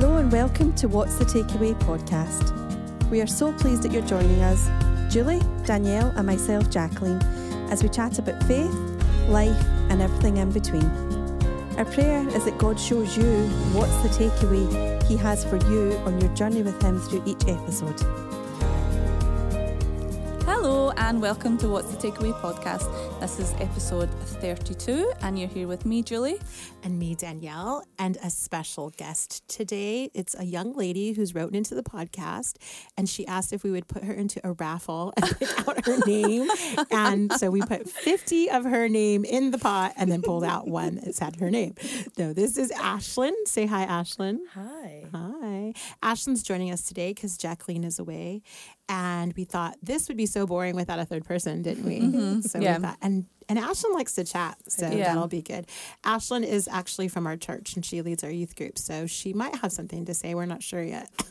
Hello and welcome to What's the Takeaway podcast. We are so pleased that you're joining us, Julie, Danielle, and myself, Jacqueline, as we chat about faith, life, and everything in between. Our prayer is that God shows you what's the takeaway He has for you on your journey with Him through each episode. Hello, and welcome to What's the Takeaway podcast. This is episode 32, and you're here with me, Julie. and me, Danielle, and a special guest today. It's a young lady who's written into the podcast, and she asked if we would put her into a raffle and pick out her name. And so we put 50 of her name in the pot and then pulled out one that said her name. No, this is Aislinn. Say hi, Aislinn. Hi. Hi. Aislinn's joining us today because Jacqueline is away. And we thought this would be so boring without a third person, didn't we? So Yeah. we thought, and and Aislinn likes to chat, so Yeah. that'll be good. Aislinn is actually from our church and she leads our youth group, so she might have something to say. We're not sure yet.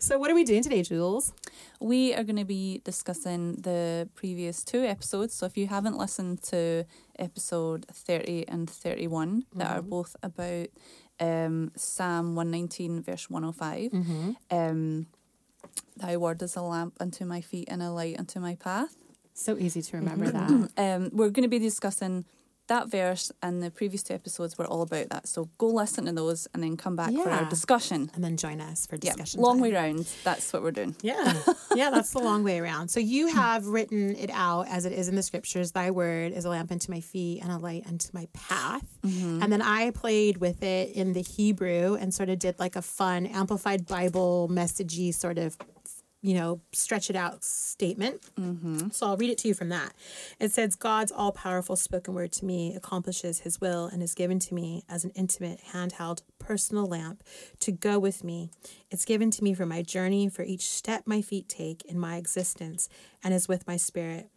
so what are we doing today, Jules? We are going to be discussing the previous two episodes. So if you haven't listened to episode 30 and 31, that are both about um, Psalm 119, verse 105. Um, Thy word is a lamp unto my feet and a light unto my path. So easy to remember that. um, we're going to be discussing that verse, and the previous two episodes were all about that. So go listen to those and then come back for our Yeah. discussion. And then join us for discussion. Yeah, long time. way round. That's what we're doing. Yeah. Yeah, that's the long way around. So you have written it out as it is in the scriptures. Thy word is a lamp unto my feet and a light unto my path. Mm-hmm. And then I played with it in the Hebrew and sort of did like a fun amplified Bible messagey sort of you know, stretch it out statement. Mm-hmm. So I'll read it to you from that. It says, God's all powerful spoken word to me accomplishes his will and is given to me as an intimate, handheld, personal lamp to go with me. It's given to me for my journey, for each step my feet take in my existence, and is with my spirit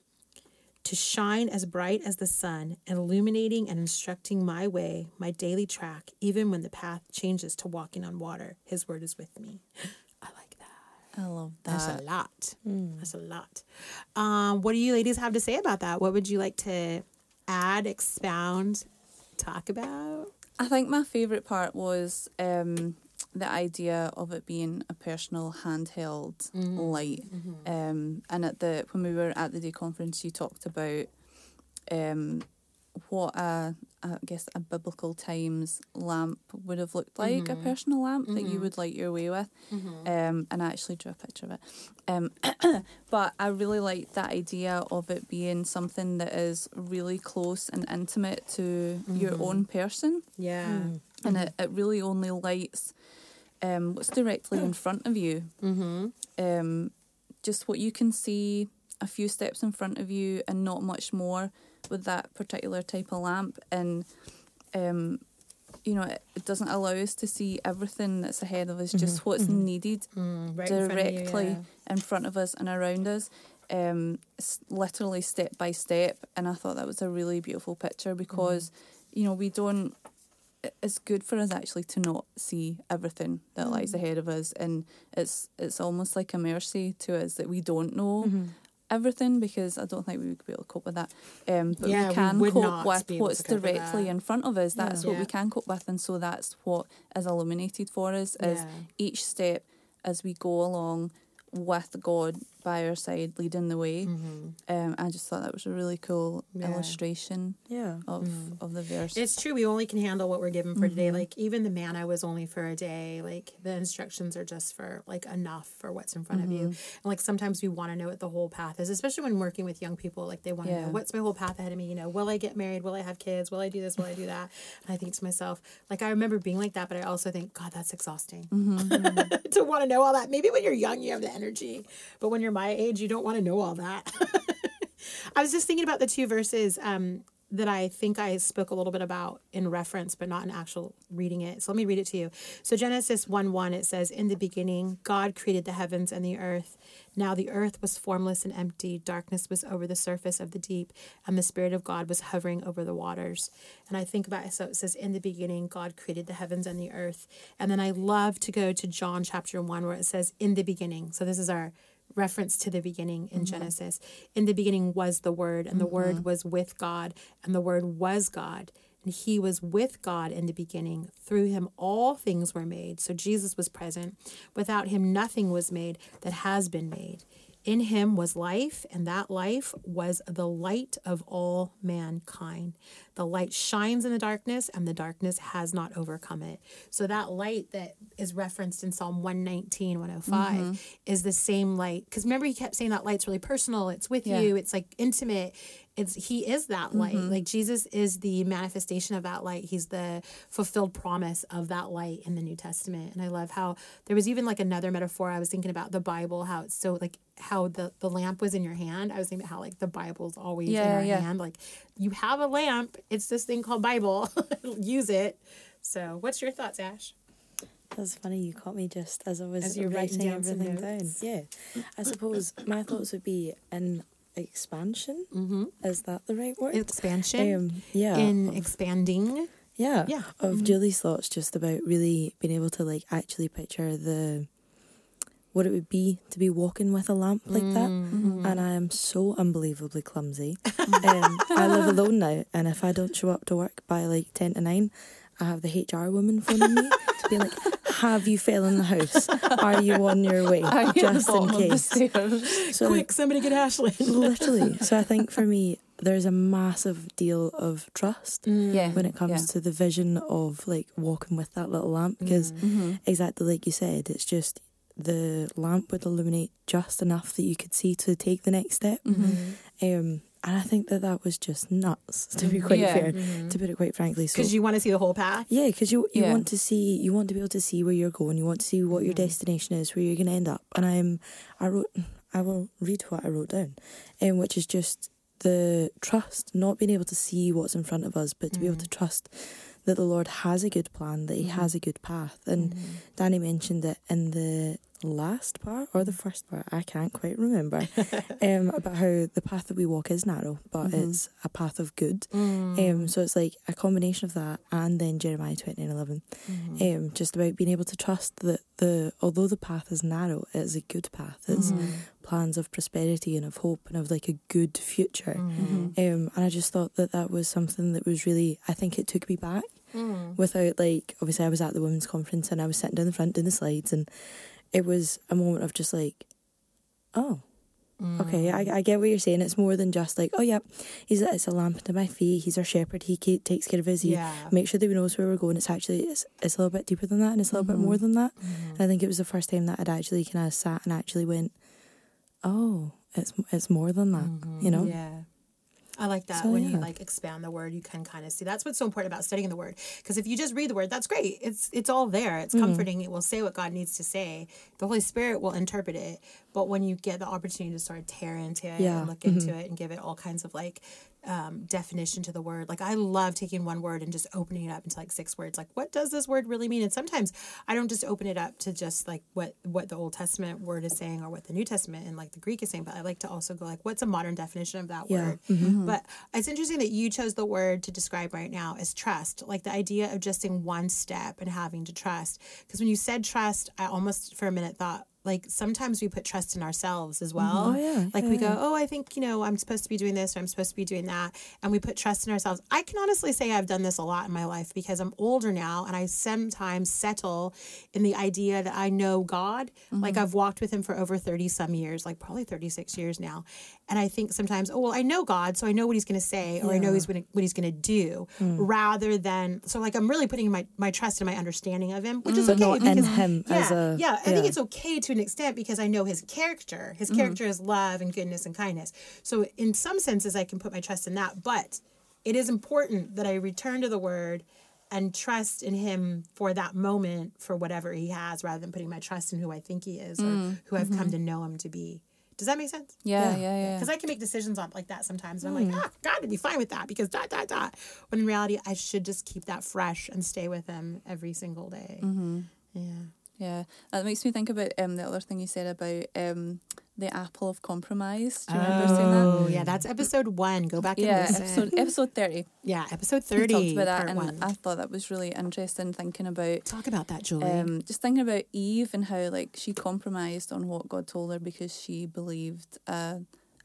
to shine as bright as the sun, illuminating and instructing my way, my daily track, even when the path changes to walking on water. His word is with me. I like that. That's a lot. That's a lot. Um, what do you ladies have to say about that? What would you like to add, expound, talk about? I think my favourite part was um, the idea of it being a personal handheld light. Um, and at the when we were at the day conference, you talked about um, what a I guess a biblical times lamp would have looked like, a personal lamp that you would light your way with. Um, and I actually drew a picture of it. Um, but I really like that idea of it being something that is really close and intimate to your own person Yeah. and it, it really only lights um, what's directly in front of you. Mm-hmm. Um, just what you can see a few steps in front of you and not much more with that particular type of lamp. And, um, you know, it, it doesn't allow us to see everything that's ahead of us, just what's needed Mm, right directly in front of us and around us. Um, literally step by step, and I thought that was a really beautiful picture because, you know, we don't. It's good for us actually to not see everything that lies ahead of us, and it's it's almost like a mercy to us that we don't know everything because I don't think we would be able to cope with that. Um, but Yeah, we we can would cope with what's directly in front of us. That's what Yeah. we can cope with, and so that's what is illuminated for us. Is Yeah. each step as we go along with God by our side, leading the way. Um, I just thought that was a really cool Mm-hmm. Yeah. illustration Yeah. of of the verse. It's true. We only can handle what we're given for today. Like even the manna was only for a day. Like the instructions are just for like enough for what's in front of you. And like sometimes we want to know what the whole path is, especially when working with young people. Like they want to Yeah. know what's my whole path ahead of me. You know, will I get married? Will I have kids? Will I do this? Will I do that? And I think to myself, like I remember being like that, but I also think, God, that's exhausting to want to know all that. Maybe when you're young, you have the energy, but when you're my age, you don't want to know all that. I was just thinking about the two verses um, that I think I spoke a little bit about in reference, but not in actual reading it. So let me read it to you. So Genesis 1 1, it says, In the beginning, God created the heavens and the earth. Now the earth was formless and empty. Darkness was over the surface of the deep, and the Spirit of God was hovering over the waters. And I think about it. So it says, In the beginning, God created the heavens and the earth. And then I love to go to John chapter 1, where it says, In the beginning. So this is our reference to the beginning in mm-hmm. Genesis. In the beginning was the Word, and the mm-hmm. Word was with God, and the Word was God. and he was with God in the beginning. Through him, all things were made. So Jesus was present. Without him, nothing was made that has been made. In him was life, and that life was the light of all mankind. The light shines in the darkness, and the darkness has not overcome it. So, that light that is referenced in Psalm 119, 105 mm-hmm. is the same light. Because remember, he kept saying that light's really personal, it's with Yeah. you, it's like intimate. It's he is that light. Mm-hmm. Like Jesus is the manifestation of that light. He's the fulfilled promise of that light in the New Testament. And I love how there was even like another metaphor I was thinking about the Bible, how it's so like how the the lamp was in your hand. I was thinking about how like the Bible's always in Yeah, our yeah. hand. Like you have a lamp. It's this thing called Bible. Use it. So, what's your thoughts, Ash? That's funny. You caught me just as I was As you're writing writing down everything down. Yeah, I suppose my thoughts would be an expansion. Mm-hmm. Is that the right word? Expansion. Um, yeah, in of- expanding. yeah, yeah. Of Julie's thoughts, just about really being able to like actually picture the what it would be to be walking with a lamp like that. Mm-hmm. And I am so unbelievably clumsy. um, I live alone now, and if I don't show up to work by like ten to nine, I have the HR woman phoning me to be like, "Have you fell in the house? Are you on your way? Are you at the Just in bottom of the case." So Quick, somebody get Aislinn. literally. So I think for me, there's a massive deal of trust Yeah. when it comes yeah. to the vision of like walking with that little lamp because Mm-hmm. exactly like you said, it's just the lamp would illuminate just enough that you could see to take the next step. Mm-hmm. Um, and I think that that was just nuts, to be quite Yeah. fair, to put it quite frankly. So Because you want to see the whole path. yeah, because you you Yeah. want to see you want to be able to see where you're going. You want to see what your destination is, where you're going to end up. And I'm I wrote I will read what I wrote down, um, which is just the trust, not being able to see what's in front of us, but to be able to trust that the Lord has a good plan, that He has a good path. And Danny mentioned it in the last part or the first part, I can't quite remember, um, about how the path that we walk is narrow, but it's a path of good. Um, so it's like a combination of that and then Jeremiah 20 and 11. Um, just about being able to trust that the although the path is narrow, it is a good path. It's plans of prosperity and of hope and of like a good future. Um, and I just thought that that was something that was really, I think it took me back Mm. without like, obviously I was at the women's conference and I was sitting down the front doing the slides and it was a moment of just like, oh, okay, I, mm. I get what you're saying. It's more than just like, oh, yeah, he's a, it's a lamp to my feet. He's our shepherd. He takes care of us. He Yeah. makes sure that we knows where we're going. It's actually it's, it's a little bit deeper than that, and it's a little bit more mm-hmm. than that. Mm-hmm. And I think it was the first time that I'd actually kind of sat and actually went, oh, it's it's more than that, you mm-hmm. know. Yeah. I like that So, when you like expand the word, you can kind of see. That's what's so important about studying the word. Because if you just read the word, that's great. It's it's all there. It's mm-hmm. comforting. It will say what God needs to say. The Holy Spirit will interpret it. But when you get the opportunity to sort of tear into it Yeah. and look mm-hmm. into it and give it all kinds of like um, definition to the word, like I love taking one word and just opening it up into like six words. Like, what does this word really mean? And sometimes I don't just open it up to just like what what the Old Testament word is saying or what the New Testament and like the Greek is saying, but I like to also go like, what's a modern definition of that Yeah. word? But it's interesting that you chose the word to describe right now as trust, like the idea of just in one step and having to trust. Because when you said trust, I almost for a minute thought, like sometimes we put trust in ourselves as well. Mm-hmm. Oh, yeah. Like Yeah, we go, oh, I think, you know, I'm supposed to be doing this or I'm supposed to be doing that. And we put trust in ourselves. I can honestly say I've done this a lot in my life because I'm older now and I sometimes settle in the idea that I know God. Mm-hmm. Like I've walked with him for over 30 some years, like probably 36 years now. And I think sometimes, oh, well, I know God, so I know what he's going to say or I know he's gonna, what he's going to do mm. rather than, so like I'm really putting my, my trust in my understanding of him, which mm. is But okay. not because- him yeah, as a yeah, I think it's okay to an extent because I know his character. His mm-hmm. character is love and goodness and kindness. So in some senses, I can put my trust in that. But it is important that I return to the word and trust in him for that moment for whatever he has, rather than putting my trust in who I think he is or mm, who I've come mm-hmm. to know him to be. Does that make sense? Yeah, Yeah. yeah, yeah. Because I can make decisions on like that sometimes. And I'm like, mm. ah, God would be fine with that because dot, dot, dot. When in reality, I should just keep that fresh and stay with him every single day. Mm-hmm. Yeah. Yeah, that makes me think about um, the other thing you said about um, the apple of compromise. Do you remember saying that? Oh, yeah, that's episode one. Go back and listen. episode episode thirty. yeah, episode 30. We talked about that, and one. I thought that was really interesting. Thinking about Talk about that, Julie. um, just thinking about Eve and how like she compromised on what God told her because she believed uh,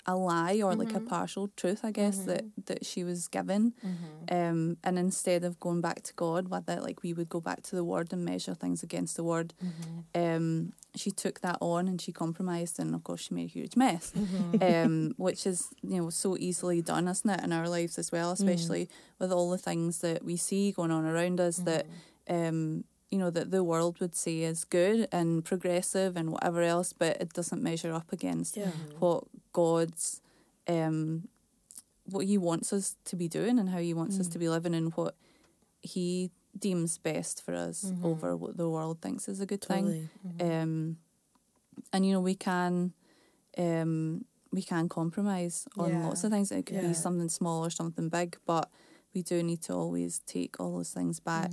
a lie or like a partial truth, I guess that that she was given. Um, and instead of going back to God, with it, like we would go back to the Word and measure things against the Word. Um, she took that on and she compromised, and of course she made a huge mess. Um, which is you know so easily done, isn't it, in our lives as well, especially with all the things that we see going on around us that um, you know that the world would say is good and progressive and whatever else, but it doesn't measure up against Yeah. what God's um, what He wants us to be doing and how He wants us to be living and what He deems best for us over what the world thinks is a good thing. Totally. Um, and you know we can um, we can compromise on Yeah. lots of things. It could Yeah. be something small or something big, but we do need to always take all those things back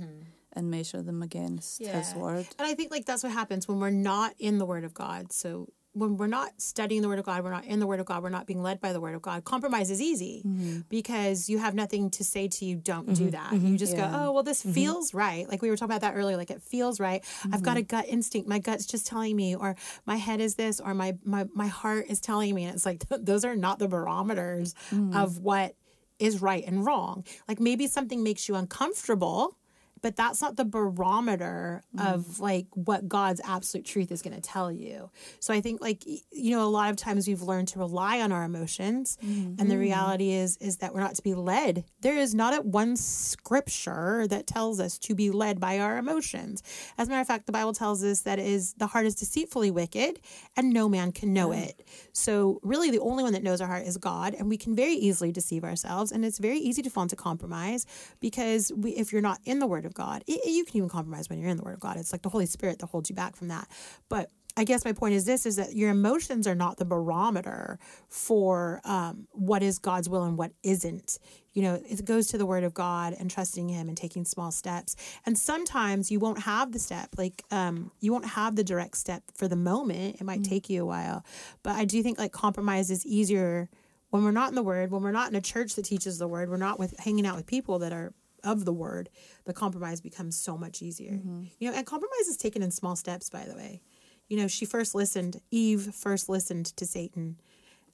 and measure them against His word. And I think like that's what happens when we're not in the Word of God. So when we're not studying the Word of God, we're not in the Word of God, we're not being led by the Word of God. Compromise is easy mm-hmm. because you have nothing to say to you. Don't do mm-hmm. that. Mm-hmm. You just Yeah. go, oh well, this feels right. Like we were talking about that earlier. Like it feels right. I've got a gut instinct. My gut's just telling me, or my head is this, or my my my heart is telling me. And it's like those are not the barometers of what is right and wrong. Like maybe something makes you uncomfortable, but that's not the barometer mm. of like what God's absolute truth is going to tell you. So I think like you know a lot of times we've learned to rely on our emotions and the mm-hmm. reality is is that we're not to be led. There is not a one scripture that tells us to be led by our emotions. As a matter of fact, the Bible tells us that is the heart is deceitfully wicked and no man can know it. So really the only one that knows our heart is God and we can very easily deceive ourselves and it's very easy to fall into compromise because we, if you're not in the word of God, i you can even compromise when you're in the word of God. It's like the Holy Spirit that holds you back from that. But I guess my point is this is that your emotions are not the barometer for um, what is God's will and what isn't. You know, it goes to the word of God and trusting him and taking small steps. And sometimes you won't have the step, like um, you won't have the direct step for the moment. It might take you a while. But I do think like compromise is easier when we're not in the word, when we're not in a church that teaches the word, we're not with hanging out with people that are of the word, the compromise becomes so much easier. Mm-hmm. You know, and compromise is taken in small steps, by the way. You know, she first listened, Eve first listened to Satan,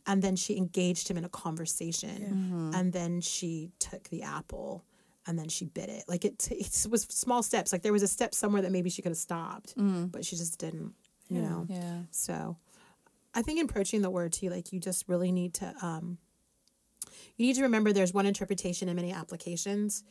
and then she engaged him in a conversation, mm-hmm. and then she took the apple. And then she bit it. Like it, it was small steps. Like there was a step somewhere that maybe she could have stopped, mm-hmm. but she just didn't. You know. Yeah. So I think in approaching the word too, like you just really need to um you need to remember there's one interpretation and many applications.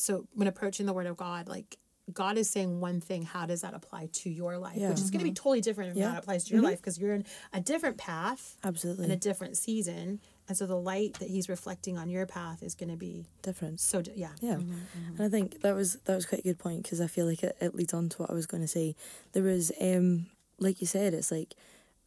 So when approaching the word of God, like God is saying one thing, how does that apply to your life? Yeah. Which is going to be totally different how Yeah. it applies to your mm-hmm. life because you're in a different path Absolutely. and a different season. And so the light that he's reflecting on your path is going to be Different. so, yeah. Yeah, mm-hmm, mm-hmm. and I think that was that was quite a good point because I feel like it, it leads on to what I was going to say. There was, um, like you said, it's like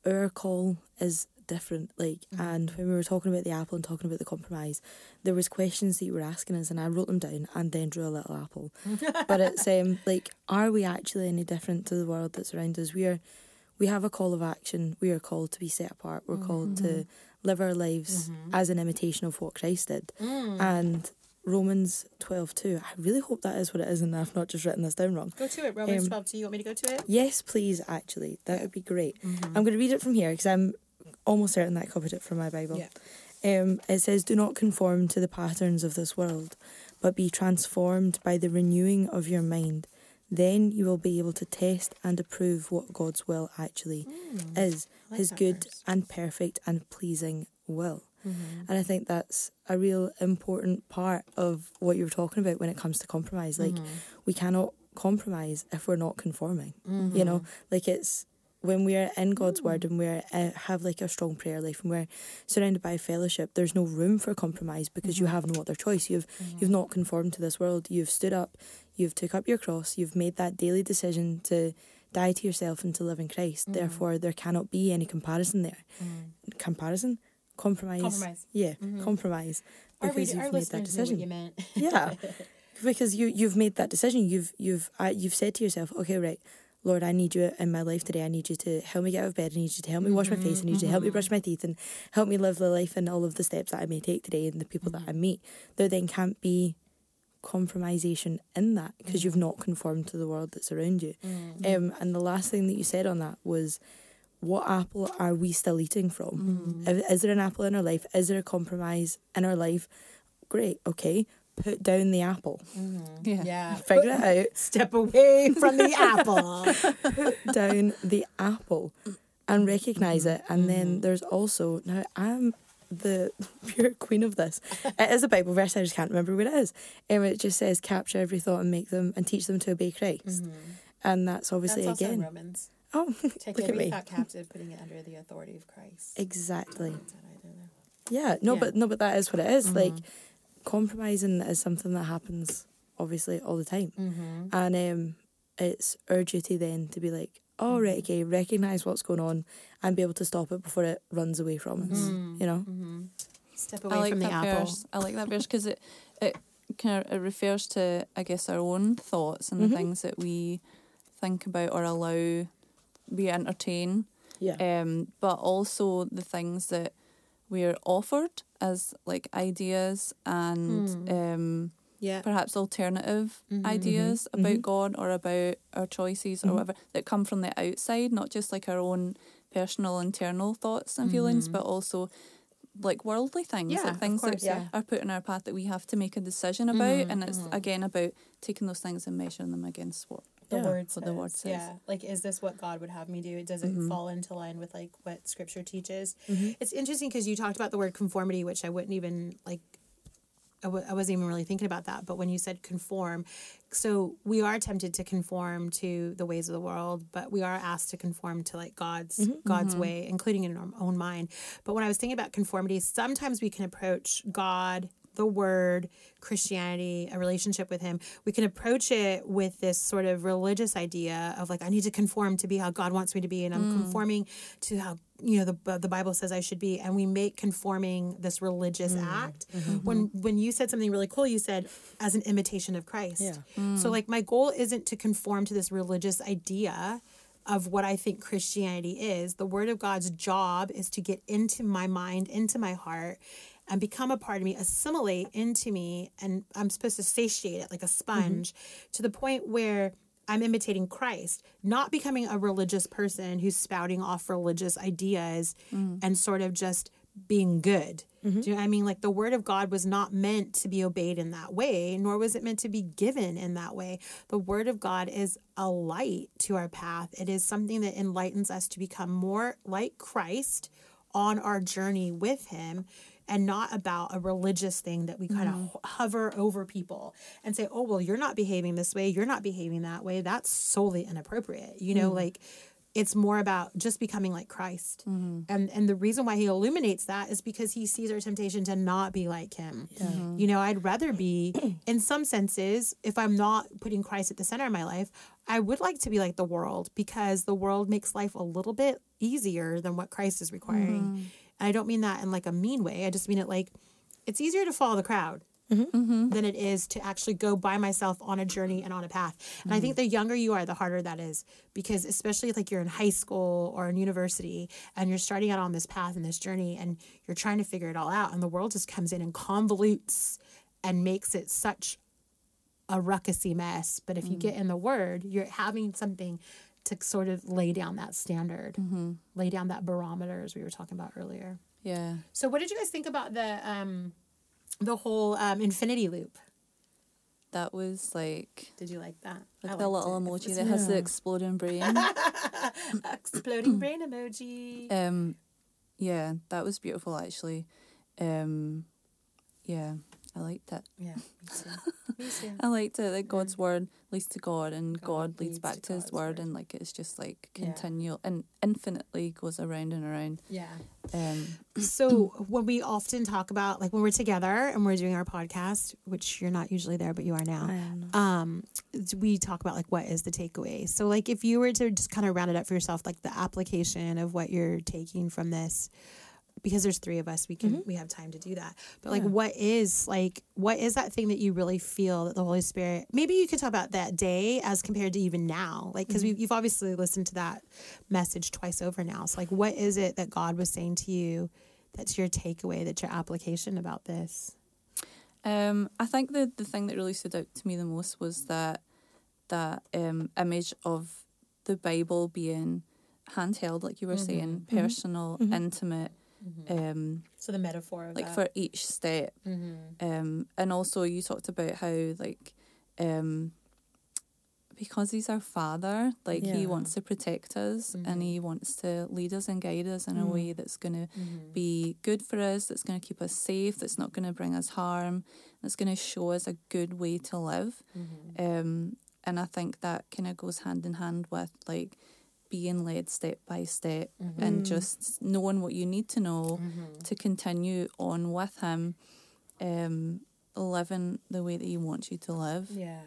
our call is different. Like, mm-hmm. and when we were talking about the apple and talking about the compromise, there was questions that you were asking us, and I wrote them down and then drew a little apple. but it's um like, are we actually any different to the world that's around us? We are. We have a call of action. We are called to be set apart. We're called to mm-hmm. live our lives mm-hmm. as an imitation of what Christ did. Mm. And Romans twelve two. I really hope that is what it is, and I've not just written this down wrong. Go to it. Romans Um, 12 2. You want me to go to it? Yes, please. Actually, that would be great. I'm going to read it from here because I'm almost certain that I copied it from my Bible. Yeah. Um, it says, "Do not conform to the patterns of this world, but be transformed by the renewing of your mind. Then you will be able to test and approve what God's will actually is, like His good verse. and perfect and pleasing will." Mm-hmm. And I think that's a real important part of what you were talking about when it comes to compromise. Like, Mm-hmm. we cannot compromise if we're not conforming. You know, like it's when we're in God's hmm. word and we're uh, eh, have like a strong prayer life and we're surrounded by fellowship. There's no room for compromise because you mm-hmm. have no other choice. You've mm-hmm. you've not conformed to this world. You've stood up. You've took up your cross. You've made that daily decision to die to yourself and to live in Christ. Mm-hmm. Therefore, there cannot be any comparison there. Mm. Comparison, compromise. Compromise. Yeah, compromise Our, because you've made that listeners knew what decision you meant. yeah because you you've made that decision you've you've uh, you've said to yourself okay right lord i need you in my life today. I need you to help me get out of bed. I need you to help me wash my face. I need you to help me mm-hmm. brush my teeth and help me live the life and all of the steps that i may take today and the people that i mm-hmm. meet. There then can't be compromisation in that because you've not conformed to the world that's around you. Mm-hmm. Um, and the last thing that you said on that was what apple are we still eating from? Is, is there an apple in our life? Is there a compromise in our life? Great, okay. Put down the apple. Yeah. Yeah. Figure it out. Step away from the apple. down the apple and recognize it. And then there's also now I'm the pure queen of this. It is a Bible verse. I just can't remember what it is. Um, it just says capture every thought and make them and teach them to obey Christ. And that's obviously That's also in again. Romans. Oh, Take look at every me. thought captive, putting it under the authority of Christ. Exactly. Is that I don't know. Yeah. No, Yeah. but no, but that is what it is. Like Mhm. Compromising is something that happens obviously all the time. Mm-hmm. And um, it's our duty then to be like, oh, right, mm-hmm. okay, recognize what's going on and be able to stop it before it runs away from us. Mm-hmm. You know? Step I away like from the that apple. verse. I like that verse because it it kind of it refers to I guess our own thoughts and the things that we think about or allow we entertain. Yeah. Um, but also the things that we're offered as like ideas and hmm. um Yeah. perhaps alternative mm-hmm, ideas mm-hmm, about mm-hmm. God or about our choices or whatever that come from the outside, not just like our own personal internal thoughts and feelings, but also like worldly things, Yeah, like things course, that yeah. are put in our path that we have to make a decision mm-hmm, about, and it's mm-hmm. again about taking those things and measuring them against what the Yeah. word What the word says. Yeah, like is this what God would have me do? Does it mm-hmm. fall into line with like what Scripture teaches? It's interesting because you talked about the word conformity, which I wouldn't even like. I w- I wasn't even really thinking about that, but when you said conform, so we are tempted to conform to the ways of the world, but we are asked to conform to like God's mm-hmm, God's mm-hmm. way, including in our own mind. But when I was thinking about conformity, sometimes we can approach God the word, Christianity, a relationship with Him, we can approach it with this sort of religious idea of like, I need to conform to be how God wants me to be, and I'm mm. conforming to how you know the uh, the Bible says I should be, and we make conforming this religious mm. act. Mm-hmm. When when you said something really cool, you said as an imitation of Christ. Yeah. So mm. like my goal isn't to conform to this religious idea of what I think Christianity is. The Word of God's job is to get into my mind, into my heart, and become a part of me, assimilate into me, and I'm supposed to satiate it like a sponge mm-hmm. to the point where I'm imitating Christ, not becoming a religious person who's spouting off religious ideas mm. and sort of just being good. Mm-hmm. Do you know what I mean? Like the word of God was not meant to be obeyed in that way, nor was it meant to be given in that way. The word of God is a light to our path. It is something that enlightens us to become more like Christ on our journey with him and not about a religious thing that we kind of mm-hmm. hover over people and say, "Oh, well, you're not behaving this way, you're not behaving that way." That's solely inappropriate. You know, mm-hmm. like it's more about just becoming like Christ. Mm-hmm. And and the reason why he illuminates that is because he sees our temptation to not be like him. You know, I'd rather be in some senses if I'm not putting Christ at the center of my life, I would like to be like the world because the world makes life a little bit easier than what Christ is requiring. And I don't mean that in like a mean way. I just mean it like it's easier to follow the crowd mm-hmm. than it is to actually go by myself on a journey and on a path. And I think mm-hmm. the younger you are, the harder that is because especially if like you're in high school or in university and you're starting out on this path and this journey and you're trying to figure it all out and the world just comes in and convolutes and makes it such a ruckusy mess. But if you mm. get in the word, you're having something to sort of lay down that standard, lay down that barometer as we were talking about earlier. Yeah. So what did you guys think about the um the whole um infinity loop? That was like Did you like that? like I the little it. emoji that has the exploding brain. exploding brain emoji. um yeah, that was beautiful actually. Um yeah, I liked it. Yeah, me too. Me too. I liked it that God's word leads to God and God God, leads leads back to to, His word, word. and like it's just like Yeah. continual and infinitely goes around and around. Yeah. Um, So when we often talk about like when we're together and we're doing our podcast, which you're not usually there, but you are now. I am not. um we talk about like what is the takeaway so like if you were to just kind of round it up for yourself like the application of what you're taking from this because there's three of us we can we have time to do that but like Yeah. what is like what is that thing that you really feel that the holy spirit maybe you could talk about that day as compared to even now like because you've obviously listened to that message twice over now so like what is it that god was saying to you that's your takeaway that's your application about this Um, I think the the thing that really stood out to me the most was that that um, image of the Bible being handheld, like you were saying, Mhm. personal, Mhm. Intimate, um, So the metaphor of like that. for each step. Mhm. Um, and also you talked about how like um, because he's our father, like he wants to protect us Mhm. and he wants to lead us and guide us in a Mm. way that's going to Mhm. be good for us, that's going to keep us safe, that's not going to bring us harm, that's going to show us a good way to live. Mhm. Um, and I think that kind of goes hand in hand with like being led step by step and Mm. just knowing what you need to know Mhm. to continue on with him, um, living the way that he wants you to live. Yeah.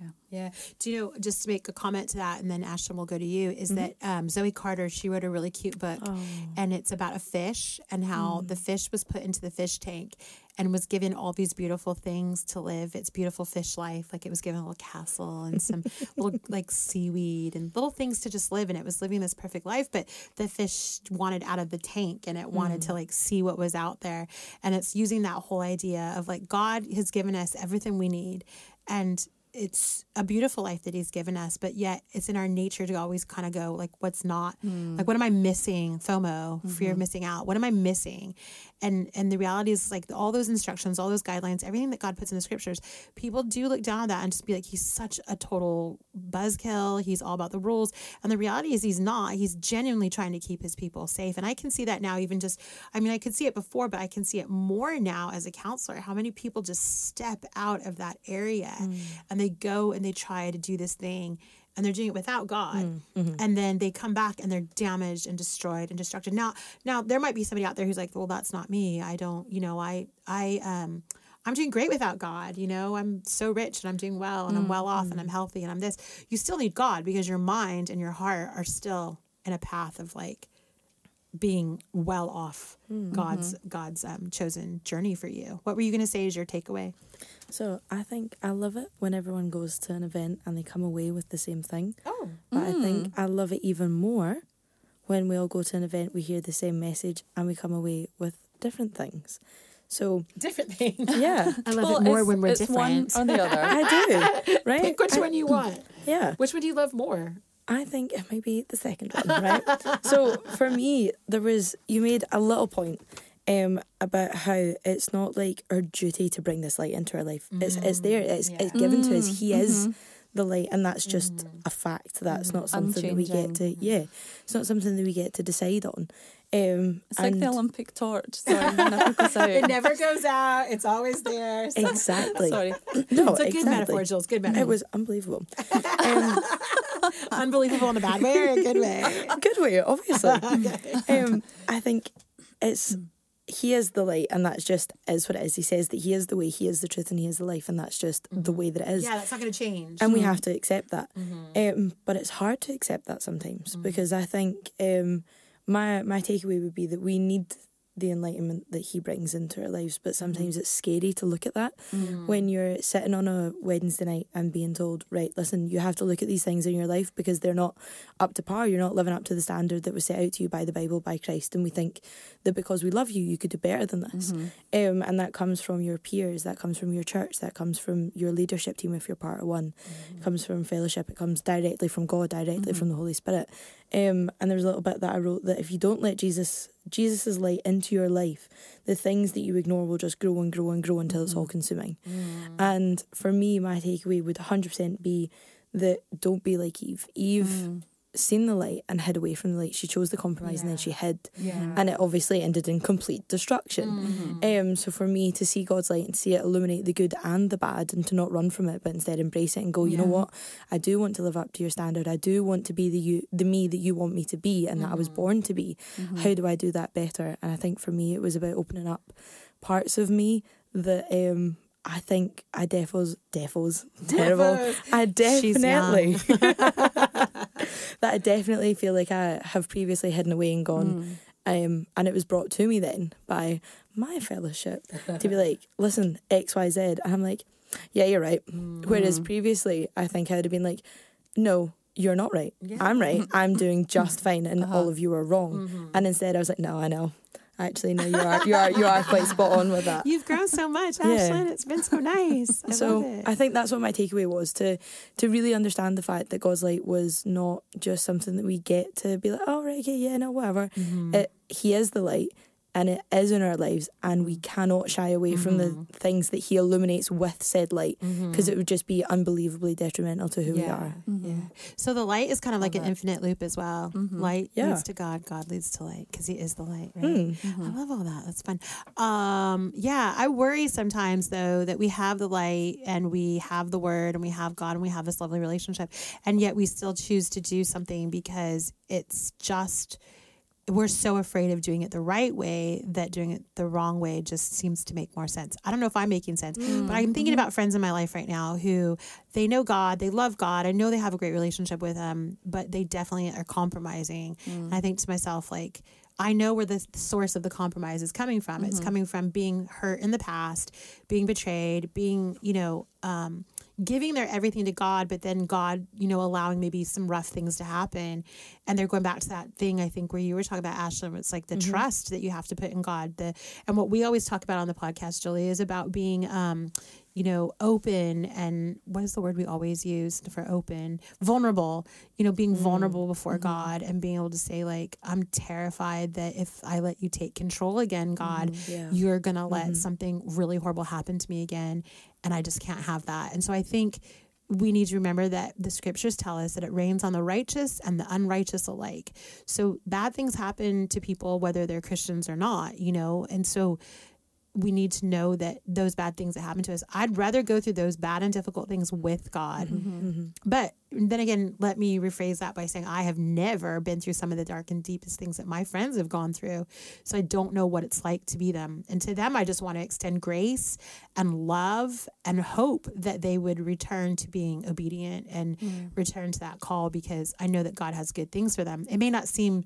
Yeah. Yeah. Do you know, just to make a comment to that, and then Aislinn will go to you, is Mhm. that um, Zoe Carter, she wrote a really cute book, Oh. and it's about a fish and how the fish was put into the fish tank and was given all these beautiful things to live its beautiful fish life. Like it was given a little castle and some little like seaweed and little things to just live, and it was living this perfect life. But the fish wanted out of the tank and it wanted to like see what was out there. And it's using that whole idea of like God has given us everything we need. And it's a beautiful life that he's given us, but yet it's in our nature to always kind of go like, what's not? Like, hmm. what am I missing? FOMO, fear of mm-hmm. missing out. What am I missing? And and the reality is like all those instructions, all those guidelines, everything that God puts in the scriptures, people do look down on that and just be like, he's such a total buzzkill. He's all about the rules. And the reality is he's not. He's genuinely trying to keep his people safe. And I can see that now, even just, I mean, I could see it before, but I can see it more now as a counselor, how many people just step out of that area mm. and they go and they try to do this thing and they're doing it without God. Mm, mm-hmm. And then they come back and they're damaged and destroyed and destructed. Now, now there might be somebody out there who's like, well, that's not me. I don't, you know, I, I, um, I'm doing great without God. You know, I'm so rich and I'm doing well and I'm mm, well off and I'm mm-hmm. healthy and I'm this. You still need God because your mind and your heart are still in a path of like being well off mm, God's mm-hmm. God's um, chosen journey for you. What were you going to say is your takeaway? So I think I love it when everyone goes to an event and they come away with the same thing. Oh, But I think mm. I love it even more when we all go to an event, we hear the same message, and we come away with different things. So different things. yeah, I love Well, it more it's- when we're it's different. one or the other. I do. Right? Pick which I- one you want. Yeah. Which one do you love more? I think it might be the second one, right? so for me, there was you made a little point um, about how it's not like our duty to bring this light into our life. It's it's there. It's it's given to us. He is the light, and that's just a fact. That's not something that we get to. Yeah, it's not something that we get to decide on. Um, It's like the Olympic torch. Sorry, it never goes out. It never goes out. It's always there. So- exactly. Sorry. No, it's a good exactly. metaphor, Jules. Good metaphor. It was unbelievable. um, unbelievable in a bad way or a good way. A good way, obviously. um, I think it's he is the light, and that's just is what it is. He says that he is the way, he is the truth, and he is the life, and that's just the way that it is. Yeah, that's not going to change. And we have to accept that. Um, but it's hard to accept that sometimes because I think um, my my takeaway would be that we need the enlightenment that he brings into our lives, but mm-hmm. sometimes it's scary to look at that mm-hmm. when you're sitting on a Wednesday night and being told, right, listen, you have to look at these things in your life because they're not up to par. You're not living up to the standard that was set out to you by the Bible, by Christ. And we think that because we love you, you could do better than this. Mm-hmm. Um, and that comes from your peers, that comes from your church, that comes from your leadership team if you're part of one, it comes from fellowship, it comes directly from God, directly from the Holy Spirit. Um, and there's a little bit that I wrote that if you don't let Jesus Jesus's light into your life, the things that you ignore will just grow and grow and grow until it's all mm-hmm. consuming. Mm. And for me, my takeaway would 100% be that don't be like Eve. Eve mm. Seen the light and hid away from the light. She chose the compromise and then she hid. Yeah. And it obviously ended in complete destruction. Um, so for me to see God's light and see it illuminate the good and the bad and to not run from it but instead embrace it and go, you know what? I do want to live up to your standard. I do want to be the you the me that you want me to be and that I was born to be. How do I do that better? And I think for me it was about opening up parts of me that um I think I defos defos terrible. I definitely that I definitely feel like I have previously hidden away and gone. Um, and it was brought to me then by my fellowship to be like, listen, X, Y, Z. And I'm like, yeah, you're right. Whereas previously, I think I would have been like, no, you're not right. I'm right. I'm doing just fine, and all of you are wrong. And instead, I was like, no, I know. Actually, no, you are you are you are quite spot on with that. You've grown so much, Yeah. Aislinn. It's been so nice. I so love it. I think that's what my takeaway was to to really understand the fact that God's light was not just something that we get to be like, oh right, okay, yeah, no, whatever. Mm-hmm. It, he is the light, and it is in our lives, and we cannot shy away from the Mm-hmm. things that He illuminates with said light, because it would just be unbelievably detrimental to who we are. Yeah. So the light is kind of like an infinite loop as well. Light Yeah. leads to God, God leads to light because He is the light, right? Mm. I love all that. That's fun. Um, yeah, I worry sometimes though that we have the light and we have the word and we have God and we have this lovely relationship, and yet we still choose to do something because it's just we're so afraid of doing it the right way that doing it the wrong way just seems to make more sense. I don't know if I'm making sense, but I'm thinking mm-hmm. about friends in my life right now who they know God, they love God. I know they have a great relationship with Him, but they definitely are compromising. Mm. And I think to myself, like, I know where the source of the compromise is coming from. It's mm-hmm. coming from being hurt in the past, being betrayed, being, you know, um, giving their everything to God, but then God, you know, allowing maybe some rough things to happen. And they're going back to that thing, I think, where you were talking about, Aislinn, it's like the mm-hmm. trust that you have to put in God. The And what we always talk about on the podcast, Julie, is about being, um, you know, open and what is the word we always use for open? Vulnerable, you know, being mm-hmm. vulnerable before mm-hmm. God and being able to say, like, I'm terrified that if I let you take control again, God, Yeah. you're going to let something really horrible happen to me again. And I just can't have that. And so I think we need to remember that the scriptures tell us that it rains on the righteous and the unrighteous alike. So bad things happen to people, whether they're Christians or not, you know? And so we need to know that those bad things that happen to us, I'd rather go through those bad and difficult things with God. Mm-hmm. Mm-hmm. But then again, let me rephrase that by saying I have never been through some of the dark and deepest things that my friends have gone through. So I don't know what it's like to be them. And to them, I just want to extend grace and love and hope that they would return to being obedient and mm. return to that call because I know that God has good things for them. It may not seem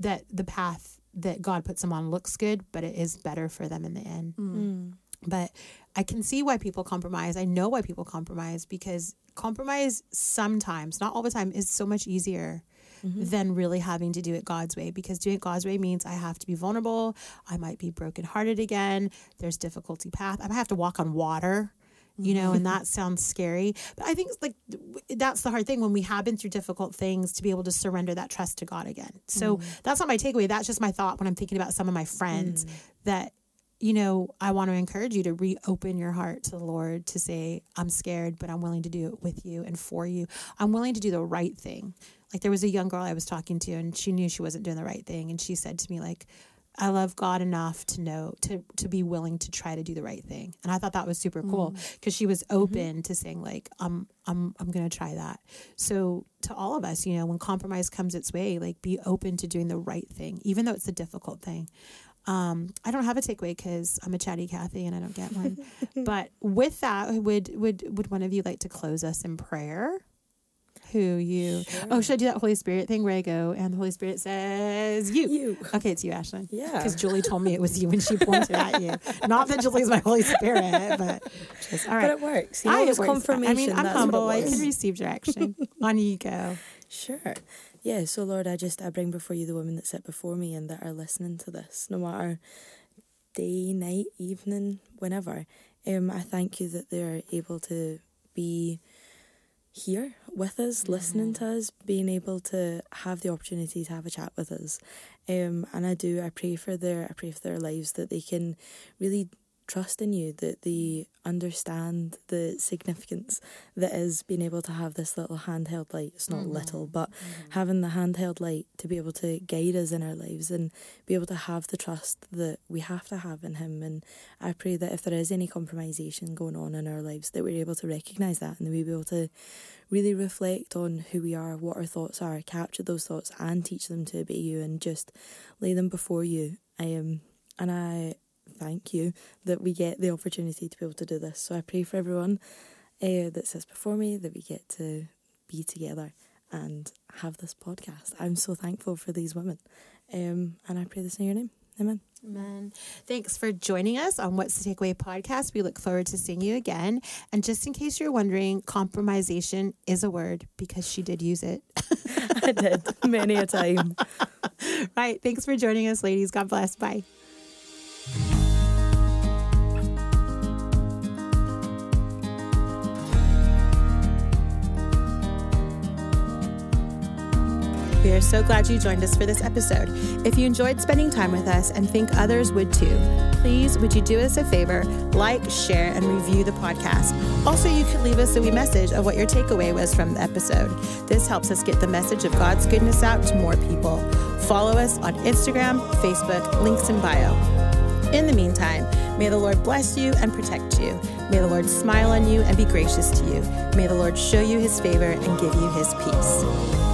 that the path that God puts them on looks good, but it is better for them in the end. Mm. Mm. But I can see why people compromise. I know why people compromise because compromise sometimes, not all the time, is so much easier mm-hmm. than really having to do it God's way. Because doing it God's way means I have to be vulnerable. I might be brokenhearted again. There's difficulty path. I might have to walk on water. You know, and mm-hmm. that sounds scary. But I think like that's the hard thing when we have been through difficult things to be able to surrender that trust to God again. So mm-hmm. that's not my takeaway. That's just my thought when I'm thinking about some of my friends mm. that you know, I want to encourage you to reopen your heart to the Lord to say, I'm scared, but I'm willing to do it with you and for you. I'm willing to do the right thing. Like there was a young girl I was talking to and she knew she wasn't doing the right thing. And she said to me, like, I love God enough to know to to be willing to try to do the right thing. And I thought that was super cool because she was open to saying like I'm I'm I'm going to try that. So to all of us, you know, when compromise comes its way, like be open to doing the right thing even though it's a difficult thing. Um, I don't have a takeaway because I'm a chatty Kathy and I don't get one. but with that, would would would one of you like to close us in prayer? Who you? Oh, should I do that Holy Spirit thing where I go and the Holy Spirit says you? You. Okay, it's you, Aislinn. Yeah. Because Julie told me it was you when she pointed at you. Not that Julie's my Holy Spirit, but just all But it works. You I- know, it it's confirmation. I mean, I'm humble. I can receive direction. On you go. Sure. Yeah, so Lord, I just I bring before you the women that sit before me and that are listening to this, no matter day, night, evening, whenever. Um, I thank you that they're able to be here with us, listening to us, being able to have the opportunity to have a chat with us. Um, and I do, I pray for their I pray for their lives that they can really trust in you, that they understand the significance that is being able to have this little handheld light. It's not little, but having the handheld light to be able to guide us in our lives and be able to have the trust that we have to have in Him. And I pray that if there is any compromisation going on in our lives, that we're able to recognise that and that we be able to really reflect on who we are, what our thoughts are, capture those thoughts and teach them to obey you and just lay them before you. I um, and I thank you that we get the opportunity to be able to do this. So I pray for everyone uh, that sits before me that we get to be together and have this podcast. I'm so thankful for these women. Um, and I pray this in your name. Amen. Amen. Thanks for joining us on What's the Takeaway podcast. We look forward to seeing you again. And just in case you're wondering, compromisation is a word because she did use it. I did many a time. right. Thanks for joining us, ladies. God bless. Bye. We are so glad you joined us for this episode. If you enjoyed spending time with us and think others would too, please would you do us a favor, like, share, and review the podcast. Also, you could leave us a wee message of what your takeaway was from the episode. This helps us get the message of God's goodness out to more people. Follow us on Instagram, Facebook, links in bio. In the meantime, may the Lord bless you and protect you. May the Lord smile on you and be gracious to you. May the Lord show you his favor and give you his peace.